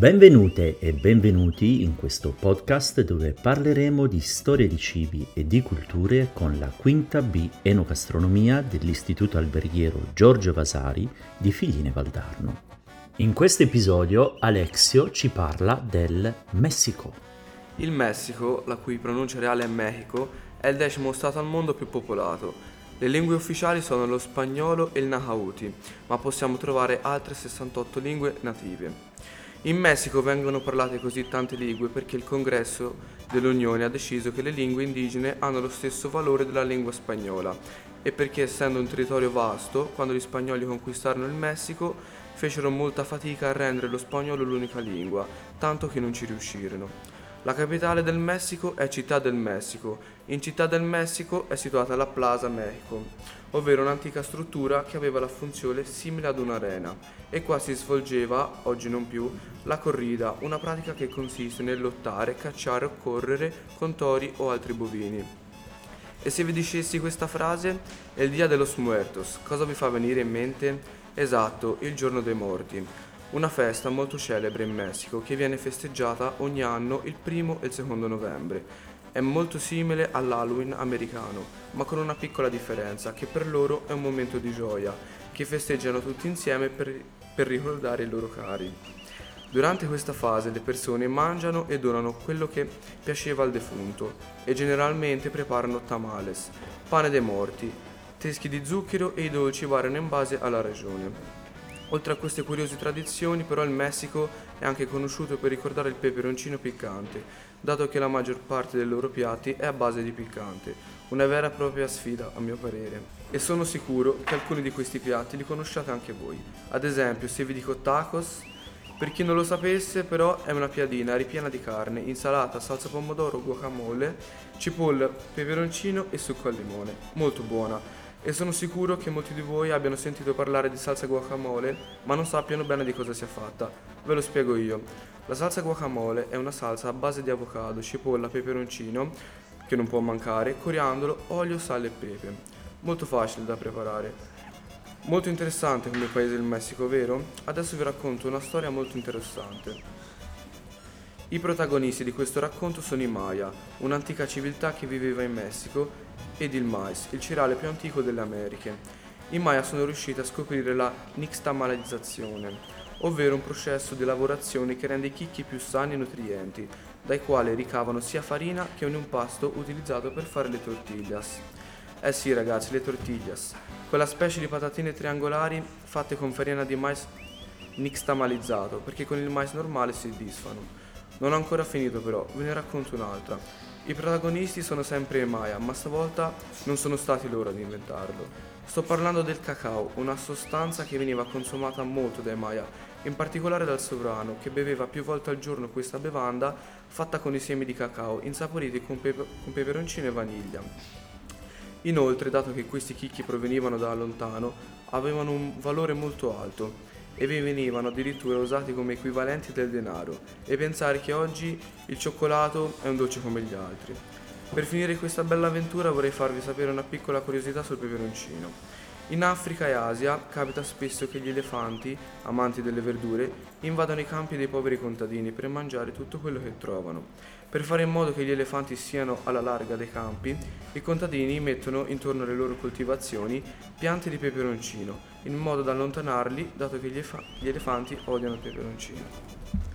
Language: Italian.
Benvenute e benvenuti in questo podcast dove parleremo di storia di cibi e di culture con la quinta B Enogastronomia dell'Istituto Alberghiero Giorgio Vasari di Figline Valdarno. In questo episodio Alexio ci parla del Messico. Il Messico, la cui pronuncia reale è Mexico, è il decimo stato al mondo più popolato. Le lingue ufficiali sono lo spagnolo e il Nahuatl, ma possiamo trovare altre 68 lingue native. In Messico vengono parlate così tante lingue perché il congresso dell'Unione ha deciso che le lingue indigene hanno lo stesso valore della lingua spagnola e perché essendo un territorio vasto, quando gli spagnoli conquistarono il Messico, fecero molta fatica a rendere lo spagnolo l'unica lingua, tanto che non ci riuscirono. La capitale del Messico è Città del Messico. In Città del Messico è situata la Plaza Mexico, ovvero un'antica struttura che aveva la funzione simile ad un'arena e qua si svolgeva, oggi non più, la corrida, una pratica che consiste nel lottare, cacciare o correre con tori o altri bovini. E se vi dicessi questa frase, è il Dia de los Muertos, cosa vi fa venire in mente? Esatto, il giorno dei morti una festa molto celebre in Messico che viene festeggiata ogni anno il primo e il secondo novembre. È molto simile all'Halloween americano, ma con una piccola differenza, che per loro è un momento di gioia, che festeggiano tutti insieme per, per ricordare i loro cari. Durante questa fase le persone mangiano e donano quello che piaceva al defunto e generalmente preparano tamales, pane dei morti, teschi di zucchero e i dolci variano in base alla regione. Oltre a queste curiose tradizioni, però, il Messico è anche conosciuto per ricordare il peperoncino piccante, dato che la maggior parte dei loro piatti è a base di piccante, una vera e propria sfida, a mio parere. E sono sicuro che alcuni di questi piatti li conosciate anche voi. Ad esempio, se vi dico tacos, per chi non lo sapesse, però, è una piadina ripiena di carne, insalata, salsa pomodoro, guacamole, cipolla, peperoncino e succo al limone. Molto buona e sono sicuro che molti di voi abbiano sentito parlare di salsa guacamole, ma non sappiano bene di cosa sia fatta. Ve lo spiego io. La salsa guacamole è una salsa a base di avocado, cipolla, peperoncino, che non può mancare, coriandolo, olio, sale e pepe. Molto facile da preparare. Molto interessante come paese il Messico, vero? Adesso vi racconto una storia molto interessante. I protagonisti di questo racconto sono i Maya, un'antica civiltà che viveva in Messico ed il mais, il cereale più antico delle Americhe. I Maya sono riusciti a scoprire la nixtamalizzazione, ovvero un processo di lavorazione che rende i chicchi più sani e nutrienti, dai quali ricavano sia farina che un impasto utilizzato per fare le tortillas. Eh sì ragazzi, le tortillas, quella specie di patatine triangolari fatte con farina di mais nixtamalizzato, perché con il mais normale si disfano. Non ho ancora finito però, ve ne racconto un'altra. I protagonisti sono sempre Maya, ma stavolta non sono stati loro ad inventarlo. Sto parlando del cacao, una sostanza che veniva consumata molto dai Maya, in particolare dal sovrano, che beveva più volte al giorno questa bevanda fatta con i semi di cacao, insaporiti con, pepe- con peperoncino e vaniglia. Inoltre, dato che questi chicchi provenivano da lontano, avevano un valore molto alto e venivano addirittura usati come equivalenti del denaro e pensare che oggi il cioccolato è un dolce come gli altri. Per finire questa bella avventura vorrei farvi sapere una piccola curiosità sul peperoncino. In Africa e Asia capita spesso che gli elefanti, amanti delle verdure, invadano i campi dei poveri contadini per mangiare tutto quello che trovano. Per fare in modo che gli elefanti siano alla larga dei campi, i contadini mettono intorno alle loro coltivazioni piante di peperoncino, in modo da allontanarli, dato che gli, efa- gli elefanti odiano il peperoncino.